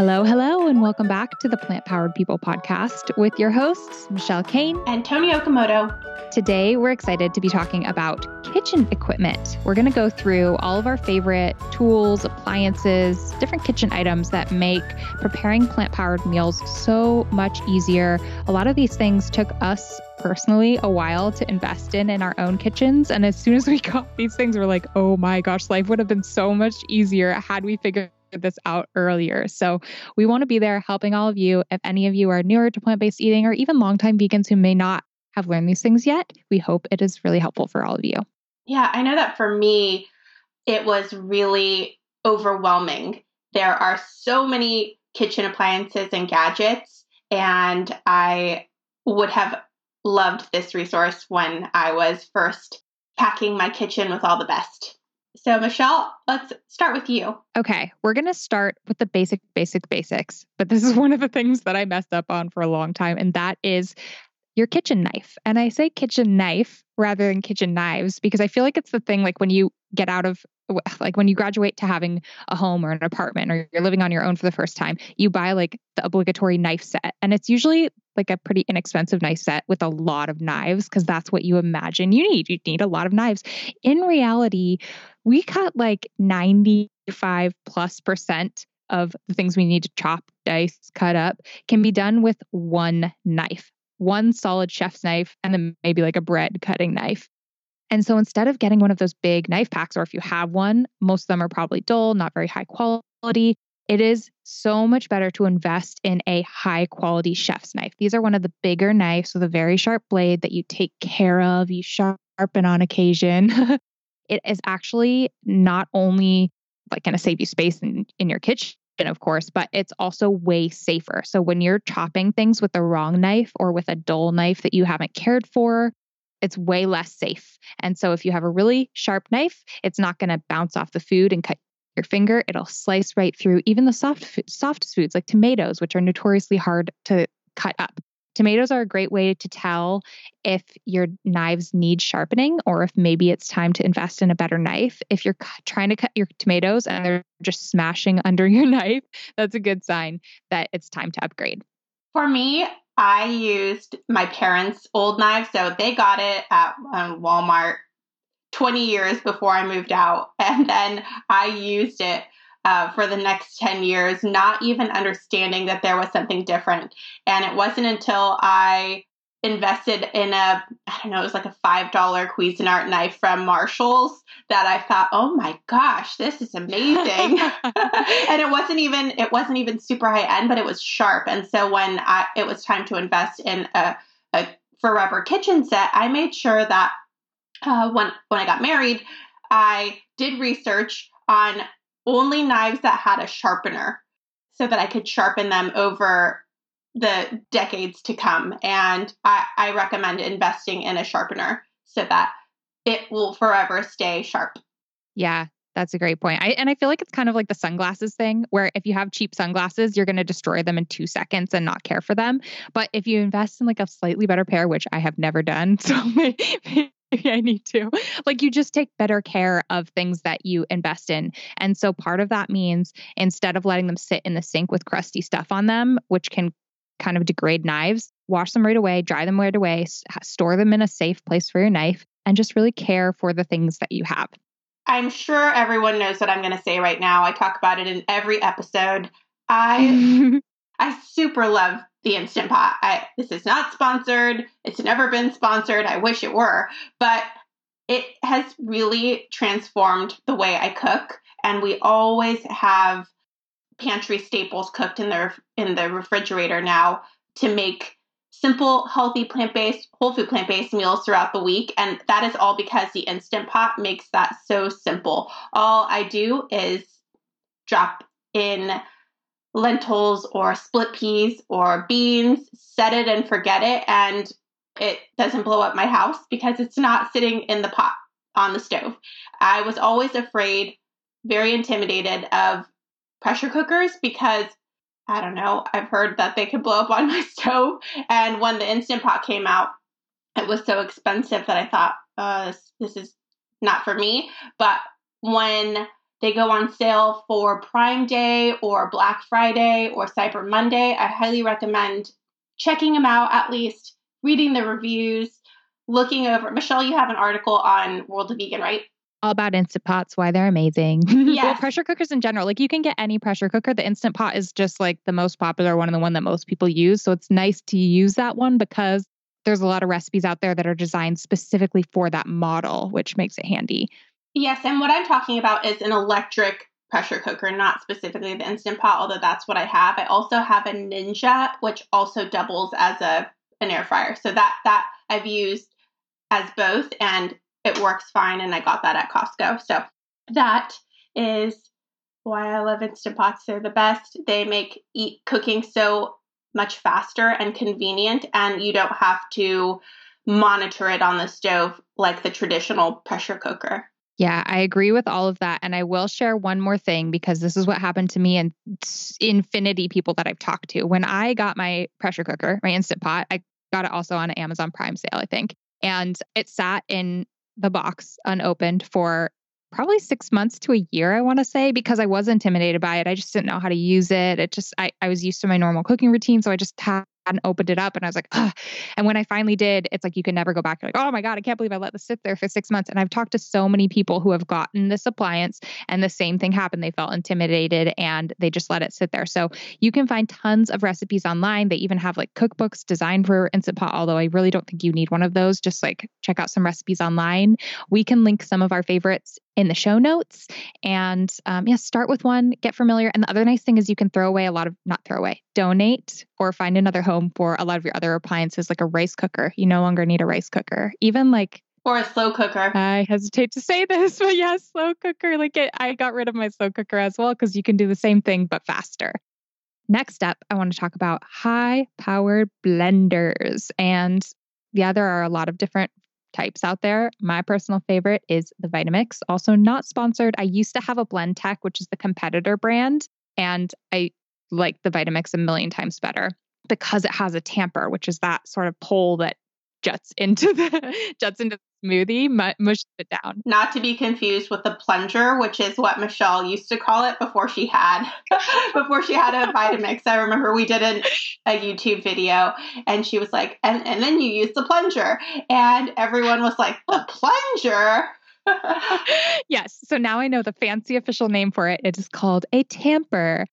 Hello, hello, and welcome back to the Plant Powered People podcast with your hosts, Michelle Cehn and Toni Okamoto. Today, we're excited to be talking about kitchen equipment. We're going to go through all of our favorite tools, appliances, different kitchen items that make preparing plant powered meals so much easier. A lot of these things took us personally a while to invest in in our own kitchens. And as soon as we got these things, we're like, oh my gosh, life would have been so much easier had we figured this out earlier. So we want to be there helping all of you. If any of you are newer to plant based eating or even longtime vegans who may not have learned these things yet, we hope it is really helpful for all of you. Yeah, I know that for me, it was really overwhelming. There are so many kitchen appliances and gadgets, and I would have loved this resource when I was first packing my kitchen with all the best. So, Michelle, let's start with you. Okay, we're going to start with the basic, basic, basics. But this is one of the things that I messed up on for a long time, and that is your kitchen knife. And I say kitchen knife rather than kitchen knives because I feel like it's the thing like when you get out of like when you graduate to having a home or an apartment or you're living on your own for the first time, you buy like the obligatory knife set. And it's usually like a pretty inexpensive knife set with a lot of knives because that's what you imagine you need. You need a lot of knives. In reality, we cut like 95 plus percent of the things we need to chop, dice, cut up can be done with one knife one solid chef's knife, and then maybe like a bread cutting knife. And so instead of getting one of those big knife packs, or if you have one, most of them are probably dull, not very high quality. It is so much better to invest in a high quality chef's knife. These are one of the bigger knives with a very sharp blade that you take care of, you sharpen on occasion. it is actually not only like going to save you space in, in your kitchen, of course, but it's also way safer. So when you're chopping things with the wrong knife or with a dull knife that you haven't cared for, it's way less safe. And so if you have a really sharp knife, it's not going to bounce off the food and cut your finger. It'll slice right through even the soft softest foods like tomatoes, which are notoriously hard to cut up. Tomatoes are a great way to tell if your knives need sharpening or if maybe it's time to invest in a better knife. If you're trying to cut your tomatoes and they're just smashing under your knife, that's a good sign that it's time to upgrade. For me, I used my parents' old knife. So they got it at um, Walmart 20 years before I moved out. And then I used it uh, for the next 10 years, not even understanding that there was something different. And it wasn't until I invested in a, I don't know, it was like a $5 Cuisinart knife from Marshall's that I thought, oh my gosh, this is amazing. and it wasn't even, it wasn't even super high end, but it was sharp. And so when I, it was time to invest in a, a forever kitchen set, I made sure that uh, when, when I got married, I did research on only knives that had a sharpener so that I could sharpen them over the decades to come. And I, I recommend investing in a sharpener so that it will forever stay sharp. Yeah, that's a great point. I, and I feel like it's kind of like the sunglasses thing, where if you have cheap sunglasses, you're going to destroy them in two seconds and not care for them. But if you invest in like a slightly better pair, which I have never done, so maybe, I need to. Like you just take better care of things that you invest in. And so part of that means instead of letting them sit in the sink with crusty stuff on them, which can kind of degrade knives, wash them right away, dry them right away, store them in a safe place for your knife, and just really care for the things that you have. I'm sure everyone knows what I'm going to say right now. I talk about it in every episode. I I super love the Instant Pot. I, this is not sponsored. It's never been sponsored. I wish it were, but it has really transformed the way I cook. And we always have pantry staples cooked in the in the refrigerator now to make simple, healthy, plant-based, whole food plant-based meals throughout the week. And that is all because the Instant Pot makes that so simple. All I do is drop in lentils or split peas or beans, set it and forget it, and it doesn't blow up my house because it's not sitting in the pot on the stove. I was always afraid, very intimidated of pressure cookers because I don't know, I've heard that they could blow up on my stove. And when the Instant Pot came out, it was so expensive that I thought, uh, this, this is not for me. But when They go on sale for Prime Day or Black Friday or Cyber Monday. I highly recommend checking them out at least, reading the reviews, looking over. Michelle, you have an article on World of Vegan, right? all about instant pots, why they're amazing. Yes. well, pressure cookers in general, like you can get any pressure cooker. The instant pot is just like the most popular one and the one that most people use. So it's nice to use that one because there's a lot of recipes out there that are designed specifically for that model, which makes it handy. Yes, and what I'm talking about is an electric pressure cooker, not specifically the instant pot, although that's what I have. I also have a Ninja, which also doubles as a an air fryer. So that that I've used as both and it works fine and I got that at Costco. So that is why I love Instant Pots. They're the best. They make eat cooking so much faster and convenient and you don't have to monitor it on the stove like the traditional pressure cooker. Yeah, I agree with all of that. And I will share one more thing because this is what happened to me and infinity people that I've talked to. When I got my pressure cooker, my Instant Pot, I got it also on an Amazon Prime sale, I think. And it sat in the box unopened for probably six months to a year, I want to say, because I was intimidated by it. I just didn't know how to use it. It just, I, I was used to my normal cooking routine. So I just had hadn't opened it up and I was like, Ugh. and when I finally did, it's like you can never go back. You're like, oh my God, I can't believe I let this sit there for six months. And I've talked to so many people who have gotten this appliance and the same thing happened. They felt intimidated and they just let it sit there. So you can find tons of recipes online. They even have like cookbooks designed for Instant Pot, although I really don't think you need one of those. Just like check out some recipes online. We can link some of our favorites in the show notes. And um, yeah, start with one, get familiar. And the other nice thing is you can throw away a lot of, not throw away, donate or find another home for a lot of your other appliances, like a rice cooker. You no longer need a rice cooker. Even like, or a slow cooker. I hesitate to say this, but yeah, slow cooker. Like it, I got rid of my slow cooker as well because you can do the same thing but faster. Next up, I want to talk about high powered blenders. And yeah, there are a lot of different types out there. My personal favorite is the Vitamix, also not sponsored. I used to have a Blendtec, which is the competitor brand, and I like the Vitamix a million times better because it has a tamper, which is that sort of pole that juts into the juts into the smoothie, mu- it down. Not to be confused with the plunger, which is what Michelle used to call it before she had before she had a Vitamix. I remember we did an, a YouTube video, and she was like, and and then you use the plunger, and everyone was like, the plunger. yes. So now I know the fancy official name for it. It is called a tamper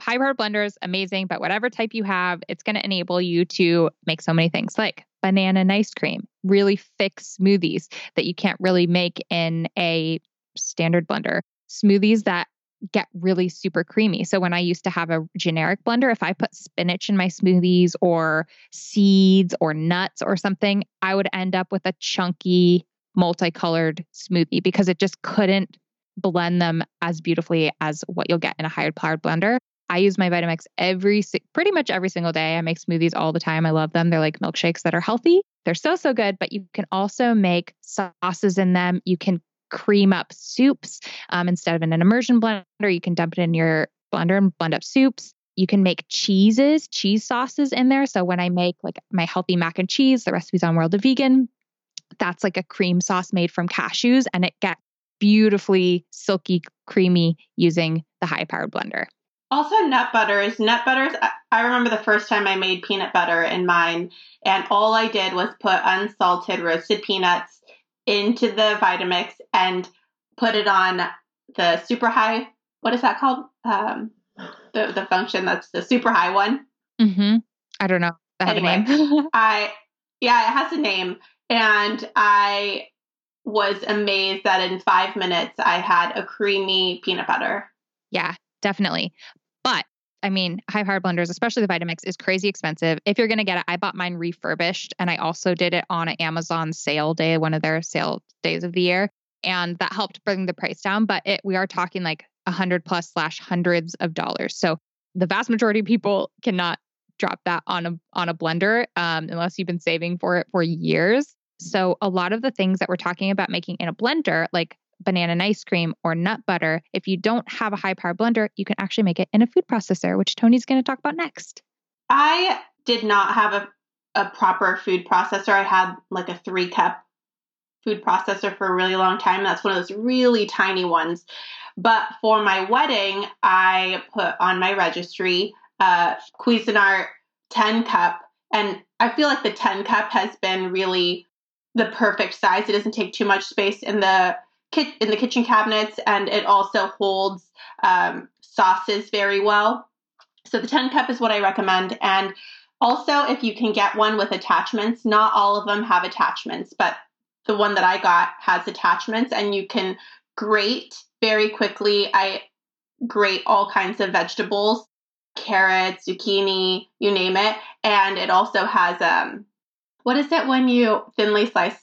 high blender is amazing, but whatever type you have, it's going to enable you to make so many things like banana and ice cream, really thick smoothies that you can't really make in a standard blender, smoothies that get really super creamy. So when I used to have a generic blender, if I put spinach in my smoothies or seeds or nuts or something, I would end up with a chunky multicolored smoothie because it just couldn't blend them as beautifully as what you'll get in a higher powered blender. I use my Vitamix every pretty much every single day. I make smoothies all the time. I love them. They're like milkshakes that are healthy. They're so so good, but you can also make sauces in them. You can cream up soups um, instead of in an immersion blender. You can dump it in your blender and blend up soups. You can make cheeses, cheese sauces in there. So when I make like my healthy mac and cheese, the recipe's on World of Vegan. That's like a cream sauce made from cashews, and it gets beautifully silky, creamy using the high powered blender. Also, nut butters. Nut butters, I remember the first time I made peanut butter in mine, and all I did was put unsalted roasted peanuts into the Vitamix and put it on the super high. What is that called? Um, the the function that's the super high one. Mm-hmm. I don't know. That anyway, I yeah, it has a name, and I was amazed that in five minutes I had a creamy peanut butter. Yeah, definitely. But I mean, high powered blenders, especially the Vitamix, is crazy expensive. If you're going to get it, I bought mine refurbished and I also did it on an Amazon sale day, one of their sale days of the year. And that helped bring the price down. But it, we are talking like a hundred plus slash hundreds of dollars. So the vast majority of people cannot drop that on a on a blender um, unless you've been saving for it for years. So a lot of the things that we're talking about making in a blender, like banana and ice cream or nut butter, if you don't have a high power blender, you can actually make it in a food processor, which Toni's going to talk about next. I did not have a, a proper food processor. I had like a three cup food processor for a really long time. That's one of those really tiny ones. But for my wedding, I put on my registry uh, Cuisinart 10 cup. And I feel like the 10 cup has been really the perfect size. It doesn't take too much space in the in the kitchen cabinets, and it also holds um, sauces very well. So the 10 cup is what I recommend. And also, if you can get one with attachments, not all of them have attachments, but the one that I got has attachments, and you can grate very quickly. I grate all kinds of vegetables carrots, zucchini, you name it. And it also has um what is it when you thinly slice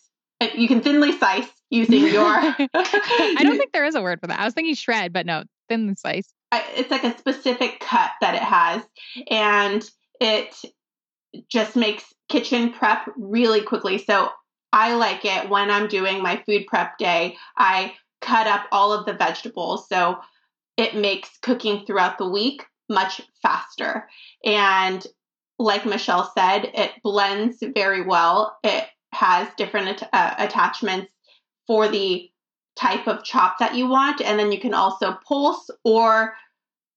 you can thinly slice using your I don't think there is a word for that. I was thinking shred, but no, thinly slice. It's like a specific cut that it has and it just makes kitchen prep really quickly. So I like it when I'm doing my food prep day. I cut up all of the vegetables. So it makes cooking throughout the week much faster. And like Michelle said, it blends very well. It has different uh, attachments for the type of chop that you want. And then you can also pulse or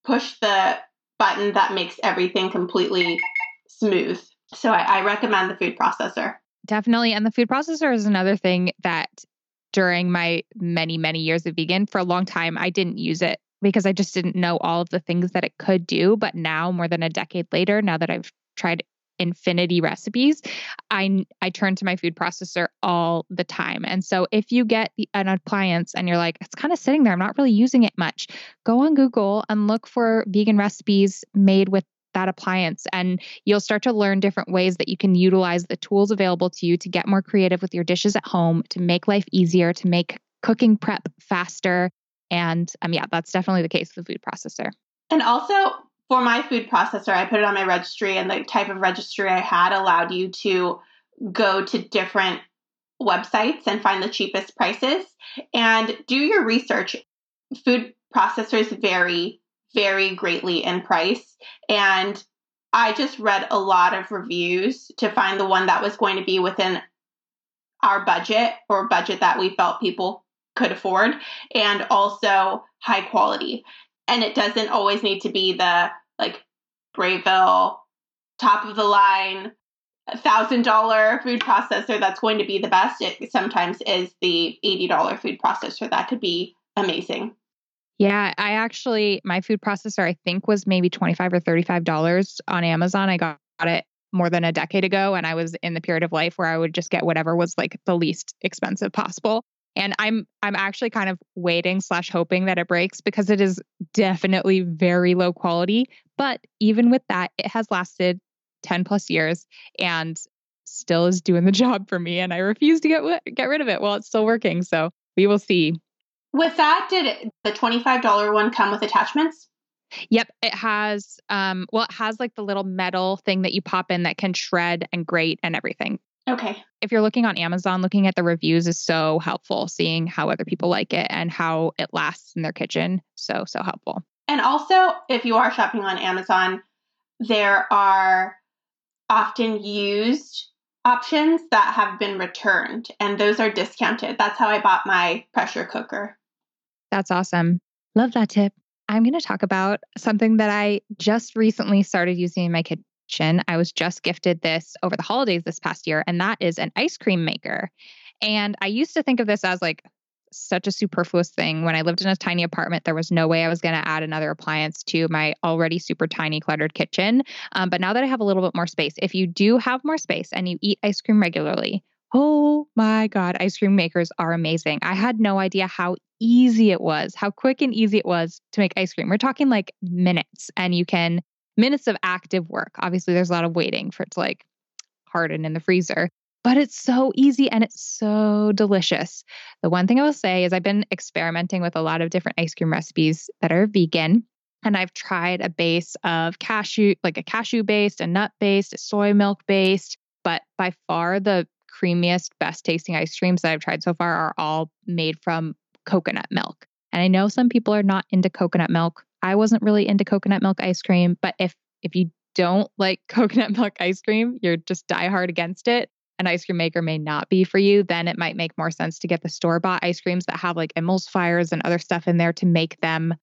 push the button that makes everything completely smooth. So I, I recommend the food processor. Definitely. And the food processor is another thing that during my many, many years of vegan, for a long time, I didn't use it because I just didn't know all of the things that it could do. But now, more than a decade later, now that I've tried infinity recipes, I I turn to my food processor all the time. And so if you get an appliance and you're like, it's kind of sitting there, I'm not really using it much, go on Google and look for vegan recipes made with that appliance and you'll start to learn different ways that you can utilize the tools available to you to get more creative with your dishes at home, to make life easier, to make cooking prep faster and um, yeah, that's definitely the case with the food processor. And also for my food processor, I put it on my registry, and the type of registry I had allowed you to go to different websites and find the cheapest prices and do your research. Food processors vary very greatly in price. And I just read a lot of reviews to find the one that was going to be within our budget or budget that we felt people could afford and also high quality. And it doesn't always need to be the like Breville top of the line thousand dollar food processor that's going to be the best. It sometimes is the eighty dollar food processor that could be amazing. Yeah, I actually my food processor I think was maybe twenty five or thirty five dollars on Amazon. I got it more than a decade ago, and I was in the period of life where I would just get whatever was like the least expensive possible and i'm i'm actually kind of waiting slash hoping that it breaks because it is definitely very low quality. But even with that it has lasted 10 plus years and still is doing the job for me and i refuse to get get rid of it while it's still working. So we will see. With that did the $25 one come with attachments? Yep, it has um well it has like the little metal thing that you pop in that can shred and grate and everything. Okay. If you're looking on Amazon, looking at the reviews is so helpful, seeing how other people like it and how it lasts in their kitchen. So, so helpful. And also, if you are shopping on Amazon, there are often used options that have been returned, and those are discounted. That's how I bought my pressure cooker. That's awesome. Love that tip. I'm going to talk about something that I just recently started using in my kitchen I was just gifted this over the holidays this past year, and that is an ice cream maker. And I used to think of this as like such a superfluous thing. When I lived in a tiny apartment, there was no way I was going to add another appliance to my already super tiny, cluttered kitchen. Um, but now that I have a little bit more space, if you do have more space and you eat ice cream regularly, oh my God, ice cream makers are amazing. I had no idea how easy it was, how quick and easy it was to make ice cream. We're talking like minutes, and you can minutes of active work. Obviously, there's a lot of waiting for it to like harden in the freezer, but it's so easy and it's so delicious. The one thing I will say is I've been experimenting with a lot of different ice cream recipes that are vegan. And I've tried a base of cashew, like a cashew based, a nut based, a soy milk based. But by far the creamiest, best tasting ice creams that I've tried so far are all made from coconut milk. And I know some people are not into coconut milk. I wasn't really into coconut milk ice cream, but if if you don't like coconut milk ice cream, you're just die hard against it. an ice cream maker may not be for you, then it might make more sense to get the store bought ice creams that have like emulsifiers and other stuff in there to make them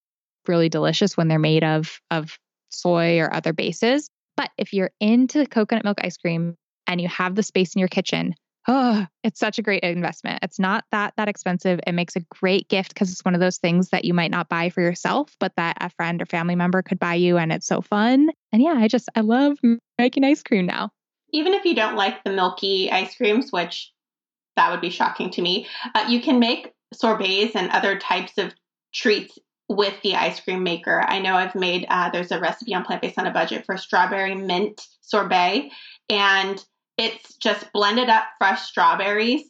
really delicious when they're made of of soy or other bases. But if you're into coconut milk ice cream and you have the space in your kitchen, oh, it's such a great investment. It's not that that expensive. It makes a great gift because it's one of those things that you might not buy for yourself, but that a friend or family member could buy you and it's so fun. And yeah, I just I love making ice cream now. Even if you don't like the milky ice creams, which that would be shocking to me, uh, you can make sorbets and other types of treats with the ice cream maker. I know I've made, uh, there's a recipe on Plant Based on a Budget for strawberry mint sorbet, and it's just blended up fresh strawberries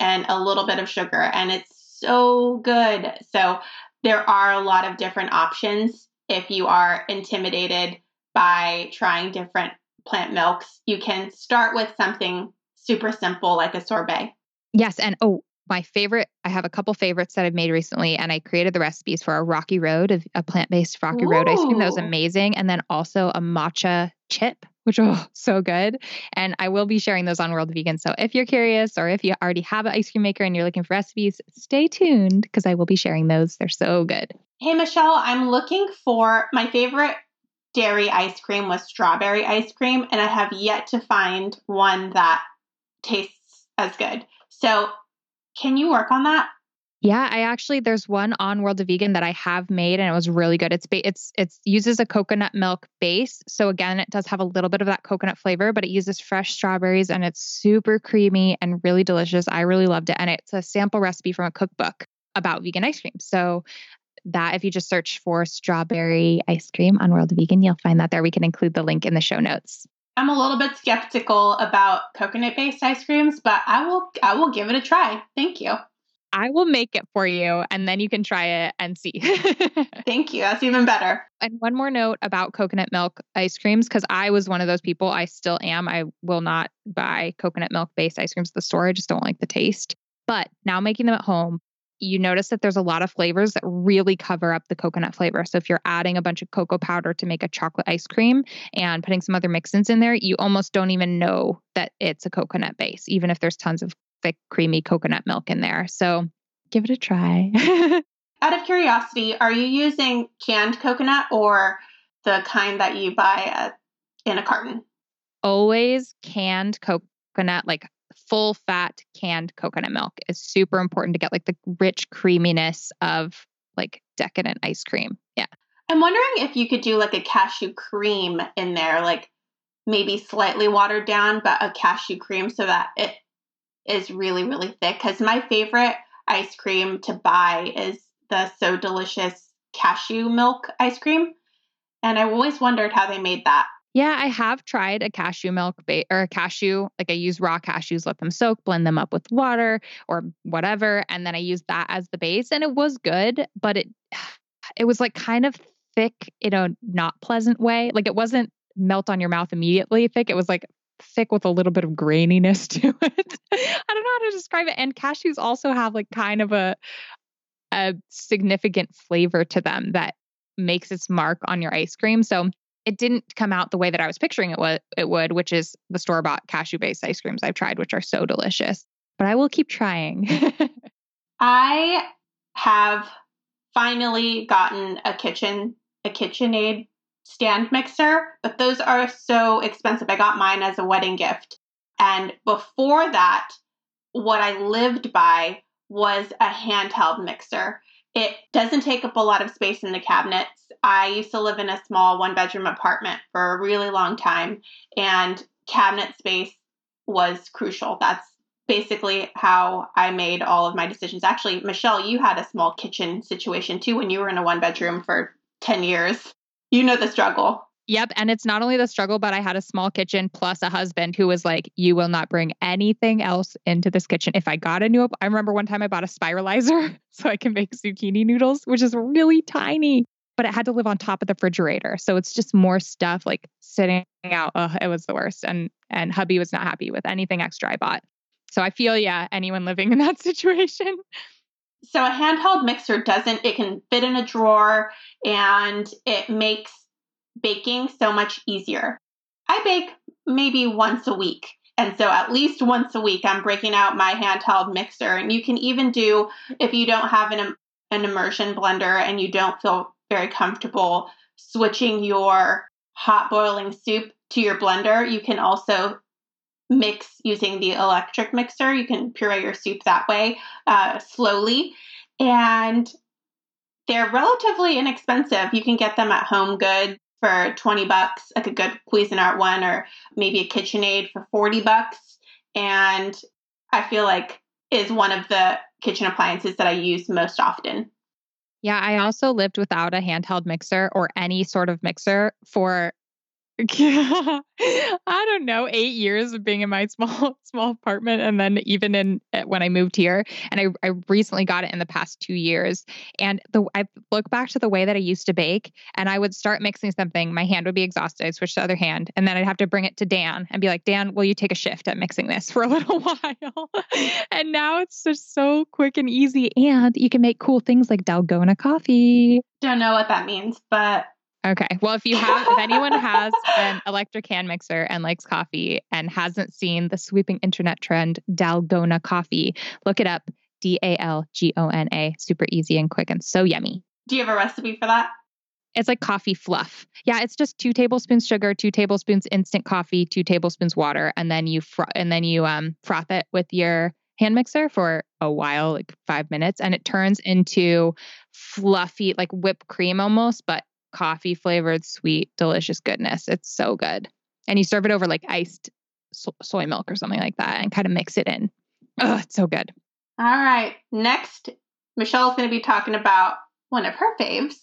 and a little bit of sugar, and it's so good. So there are a lot of different options if you are intimidated by trying different plant milks. You can start with something super simple like a sorbet. Yes. And oh, my favorite, I have a couple favorites that I've made recently, and I created the recipes for a Rocky Road, a plant based Rocky Ooh. Road ice cream that was amazing. And then also a matcha chip, which oh so good. And I will be sharing those on World Vegan. So if you're curious or if you already have an ice cream maker and you're looking for recipes, stay tuned because I will be sharing those. They're so good. Hey Michelle, I'm looking for my favorite dairy ice cream was strawberry ice cream, and I have yet to find one that tastes as good. So can you work on that? Yeah, I actually there's one on World of Vegan that I have made and it was really good. It's it's it's uses a coconut milk base. So again, it does have a little bit of that coconut flavor, but it uses fresh strawberries and it's super creamy and really delicious. I really loved it and it's a sample recipe from a cookbook about vegan ice cream. So that if you just search for strawberry ice cream on World of Vegan, you'll find that there. We can include the link in the show notes. I'm a little bit skeptical about coconut based ice creams, but I will I will give it a try. Thank you. I will make it for you and then you can try it and see. Thank you. That's even better. And one more note about coconut milk ice creams because I was one of those people. I still am. I will not buy coconut milk based ice creams at the store. I just don't like the taste. But now making them at home, you notice that there's a lot of flavors that really cover up the coconut flavor. So if you're adding a bunch of cocoa powder to make a chocolate ice cream and putting some other mix-ins in there, you almost don't even know that it's a coconut base, even if there's tons of thick, creamy coconut milk in there. So give it a try. Out of curiosity, are you using canned coconut or the kind that you buy uh, in a carton? Always canned coconut, like full fat canned coconut milk is super important to get like the rich creaminess of like decadent ice cream. Yeah. I'm wondering if you could do like a cashew cream in there, like maybe slightly watered down, but a cashew cream so that it is really, really thick. Because my favorite ice cream to buy is the So Delicious cashew milk ice cream. And I always wondered how they made that. Yeah, I have tried a cashew milk ba- or a cashew. Like I use raw cashews, let them soak, blend them up with water or whatever, and then I use that as the base, and it was good, but it it was like kind of thick in a not pleasant way. Like it wasn't melt on your mouth immediately thick. It was like thick with a little bit of graininess to it. I don't know how to describe it. And cashews also have like kind of a a significant flavor to them that makes its mark on your ice cream. So it didn't come out the way that I was picturing it would, it would, which is the store bought cashew based ice creams I've tried, which are so delicious. But I will keep trying. I have finally gotten a kitchen, a KitchenAid stand mixer, but those are so expensive. I got mine as a wedding gift. And before that, what I lived by was a handheld mixer. It doesn't take up a lot of space in the cabinets. I used to live in a small one bedroom apartment for a really long time, and cabinet space was crucial. That's basically how I made all of my decisions. Actually, Michelle, you had a small kitchen situation too when you were in a one bedroom for 10 years. You know the struggle. Yep. And it's not only the struggle, but I had a small kitchen plus a husband who was like, You will not bring anything else into this kitchen. If I got a new, I remember one time I bought a spiralizer so I can make zucchini noodles, which is really tiny, but it had to live on top of the refrigerator. So it's just more stuff like sitting out. Oh, it was the worst. And, and hubby was not happy with anything extra I bought. So I feel, yeah, anyone living in that situation. So a handheld mixer doesn't, it can fit in a drawer and it makes baking so much easier. I bake maybe once a week. And so at least once a week, I'm breaking out my handheld mixer. And you can even do, if you don't have an, an immersion blender and you don't feel very comfortable switching your hot boiling soup to your blender, you can also mix using the electric mixer. You can puree your soup that way uh, slowly. And they're relatively inexpensive. You can get them at Home Goods for 20 bucks, like a good Cuisinart one, or maybe a KitchenAid for 40 bucks. And I feel like is one of the kitchen appliances that I use most often. Yeah, I also lived without a handheld mixer or any sort of mixer for I don't know, eight years of being in my small small apartment, and then even in eh, when I moved here, and I, I recently got it in the past two years. And the I look back to the way that I used to bake, and I would start mixing something, my hand would be exhausted. I'd switch to the other hand, and then I'd have to bring it to Dan and be like, Dan, will you take a shift at mixing this for a little while? and now it's just so quick and easy, and you can make cool things like Dalgona coffee. Don't know what that means, but Okay. Well, if you have, if anyone has an electric hand mixer and likes coffee and hasn't seen the sweeping internet trend Dalgona coffee, look it up. D A L G O N A. Super easy and quick and so yummy. Do you have a recipe for that? It's like coffee fluff. Yeah, it's just two tablespoons sugar, two tablespoons instant coffee, two tablespoons water, and then you fr- and then you um froth it with your hand mixer for a while, like five minutes, and it turns into fluffy, like whipped cream almost, but coffee flavored, sweet, delicious goodness. It's so good. And you serve it over like iced so- soy milk or something like that and kind of mix it in. Oh, it's so good. All right. Next, Michelle's going to be talking about one of her faves.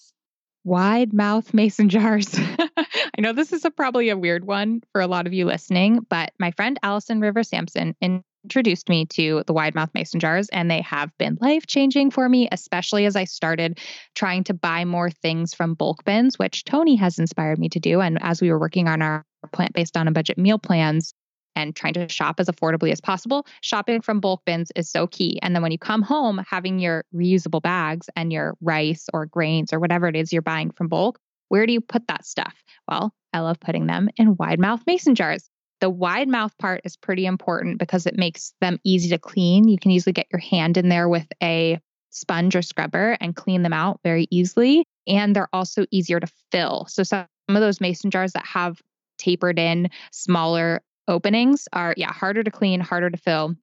Wide mouth mason jars. I know this is a, probably a weird one for a lot of you listening, but my friend Allison River Samson in introduced me to the wide mouth mason jars and they have been life changing for me especially as i started trying to buy more things from bulk bins which toni has inspired me to do. And as we were working on our plant-based on a budget meal plans and trying to shop as affordably as possible shopping from bulk bins is so key. And then when you come home having your reusable bags and your rice or grains or whatever it is you're buying from bulk where do you put that stuff? Well i love putting them in wide mouth mason jars the wide mouth part is pretty important because it makes them easy to clean. You can easily get your hand in there with a sponge or scrubber and clean them out very easily. And they're also easier to fill. So some of those mason jars that have tapered in smaller openings are, yeah, harder to clean, harder to fill.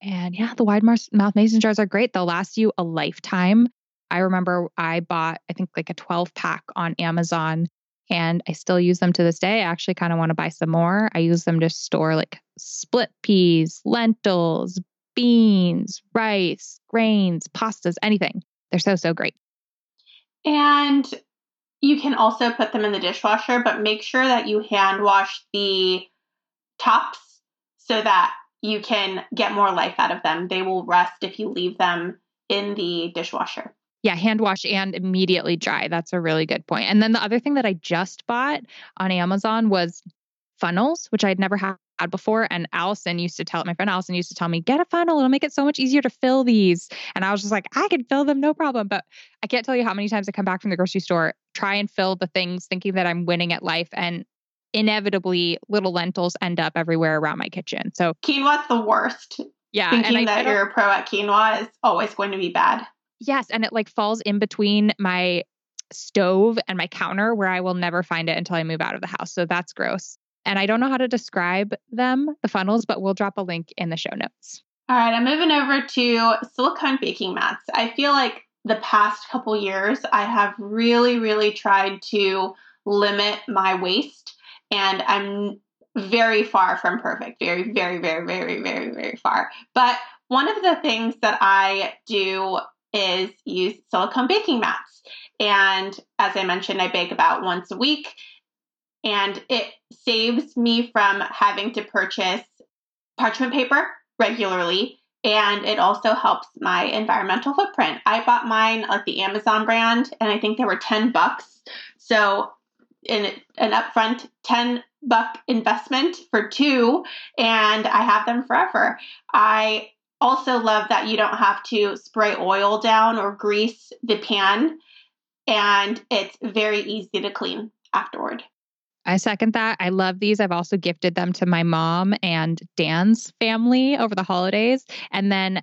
And yeah, the wide mouth mason jars are great. They'll last you a lifetime. I remember I bought, I think, like a 12 pack on Amazon and I still use them to this day. I actually kind of want to buy some more. I use them to store like split peas, lentils, beans, rice, grains, pastas, anything. They're so, so great. And you can also put them in the dishwasher, but make sure that you hand wash the tops so that you can get more life out of them. They will rust if you leave them in the dishwasher. Yeah, hand wash and immediately dry. That's a really good point. And then the other thing that I just bought on Amazon was funnels, which I'd never had before. And Allison used to tell my friend Allison used to tell me, get a funnel. It'll make it so much easier to fill these. And I was just like, I can fill them, no problem. But I can't tell you how many times I come back from the grocery store, try and fill the things thinking that I'm winning at life. And inevitably little lentils end up everywhere around my kitchen. So quinoa's the worst. Yeah. Thinking and I, that you're a pro at quinoa is always going to be bad. Yes, and it like falls in between my stove and my counter where I will never find it until I move out of the house. So that's gross. And I don't know how to describe them, the funnels, but we'll drop a link in the show notes. All right, I'm moving over to silicone baking mats. I feel like the past couple years I have really really tried to limit my waste and I'm very far from perfect. Very very very very very very far. But one of the things that I do is use silicone baking mats. And as I mentioned, I bake about once a week. And it saves me from having to purchase parchment paper regularly. And it also helps my environmental footprint. I bought mine at the Amazon brand, and I think they were 10 bucks. So, in an upfront 10 buck investment for two, and I have them forever. I also love that you don't have to spray oil down or grease the pan, and it's very easy to clean afterward. I second that. I love these. I've also gifted them to my mom and Dan's family over the holidays. And then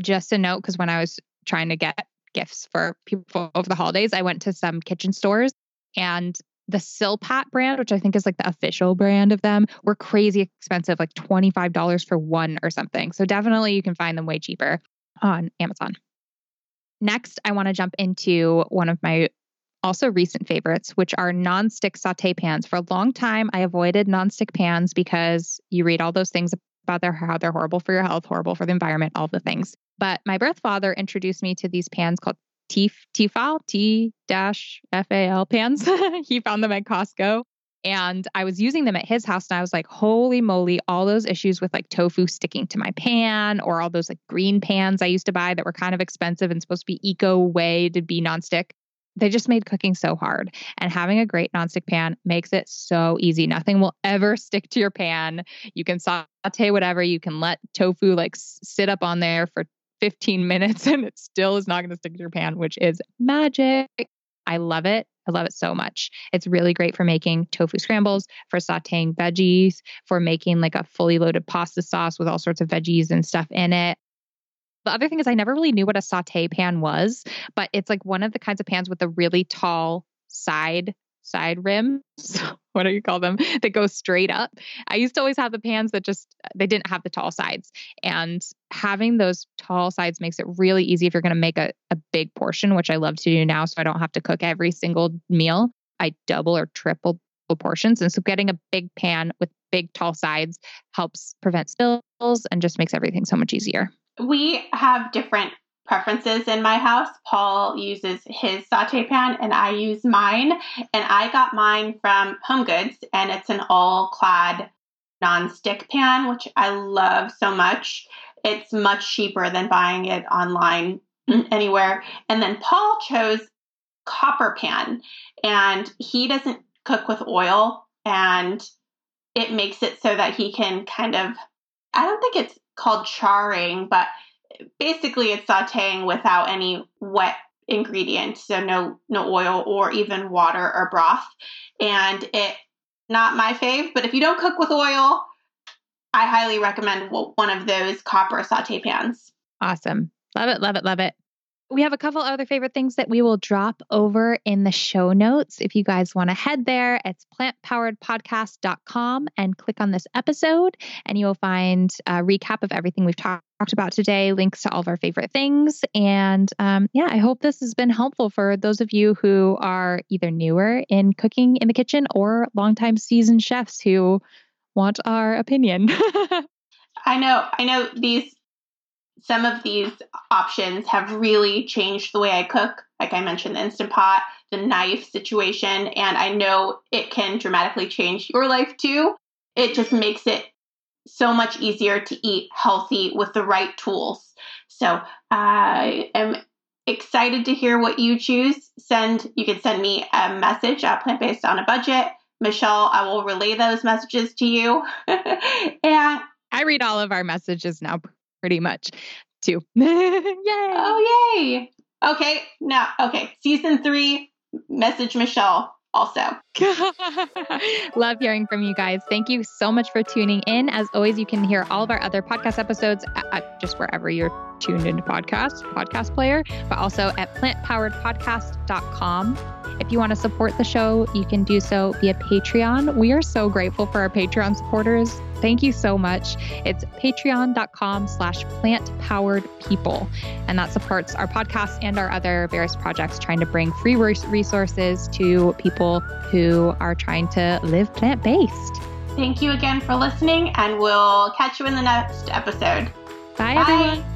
just a note, because when I was trying to get gifts for people over the holidays, I went to some kitchen stores and the Silpat brand, which I think is like the official brand of them, were crazy expensive, like $25 for one or something. So definitely you can find them way cheaper on Amazon. Next, I want to jump into one of my also recent favorites, which are non-stick saute pans. For a long time, I avoided non-stick pans because you read all those things about their how they're horrible for your health, horrible for the environment, all the things. But my birth father introduced me to these pans called T Tefal T dash F A L pans. he found them at Costco. And I was using them at his house and I was like, holy moly, all those issues with like tofu sticking to my pan or all those like green pans I used to buy that were kind of expensive and supposed to be eco way to be nonstick. They just made cooking so hard. And having a great nonstick pan makes it so easy. Nothing will ever stick to your pan. You can saute whatever. You can let tofu like sit up on there for 15 minutes and it still is not going to stick to your pan, which is magic. I love it. I love it so much. It's really great for making tofu scrambles, for sauteing veggies, for making like a fully loaded pasta sauce with all sorts of veggies and stuff in it. The other thing is, I never really knew what a saute pan was, but it's like one of the kinds of pans with a really tall side side rims. what do you call them? That go straight up. I used to always have the pans that just they didn't have the tall sides. And having those tall sides makes it really easy if you're going to make a, a big portion, which I love to do now. So I don't have to cook every single meal. I double or triple portions. And so getting a big pan with big tall sides helps prevent spills and just makes everything so much easier. We have different preferences in my house. Paul uses his saute pan and I use mine. And I got mine from Home Goods and it's an all clad non-stick pan, which I love so much. It's much cheaper than buying it online anywhere. And then Paul chose copper pan and he doesn't cook with oil and it makes it so that he can kind of I don't think it's called charring, but basically it's sauteing without any wet ingredients, so no no oil or even water or broth. And it not my fave, but if you don't cook with oil, I highly recommend one of those copper saute pans. Awesome. Love it, love it, love it. We have a couple other favorite things that we will drop over in the show notes. If you guys want to head there, it's plantpoweredpodcast.com and click on this episode, and you will find a recap of everything we've talked about today, links to all of our favorite things. And um, yeah, I hope this has been helpful for those of you who are either newer in cooking in the kitchen or longtime seasoned chefs who want our opinion. I know, I know these some of these options have really changed the way I cook. Like I mentioned, the Instant Pot, the knife situation, and I know it can dramatically change your life too. It just makes it so much easier to eat healthy with the right tools. So I am excited to hear what you choose. Send you can send me a message at Plant Based on a Budget. Michelle, I will relay those messages to you. and I read all of our messages now pretty much too. yay! Oh, yay! Okay, now, okay, season three, message Michelle also. Love hearing from you guys. Thank you so much for tuning in. As always, you can hear all of our other podcast episodes at just wherever you're tuned into podcast, podcast player, but also at plantpoweredpodcast.com. If you want to support the show, you can do so via Patreon. We are so grateful for our Patreon supporters. Thank you so much. It's patreon.com slash plant powered people. And that supports our podcast and our other various projects trying to bring free resources to people who are trying to live plant based. Thank you again for listening, and we'll catch you in the next episode. Bye, Bye. everyone.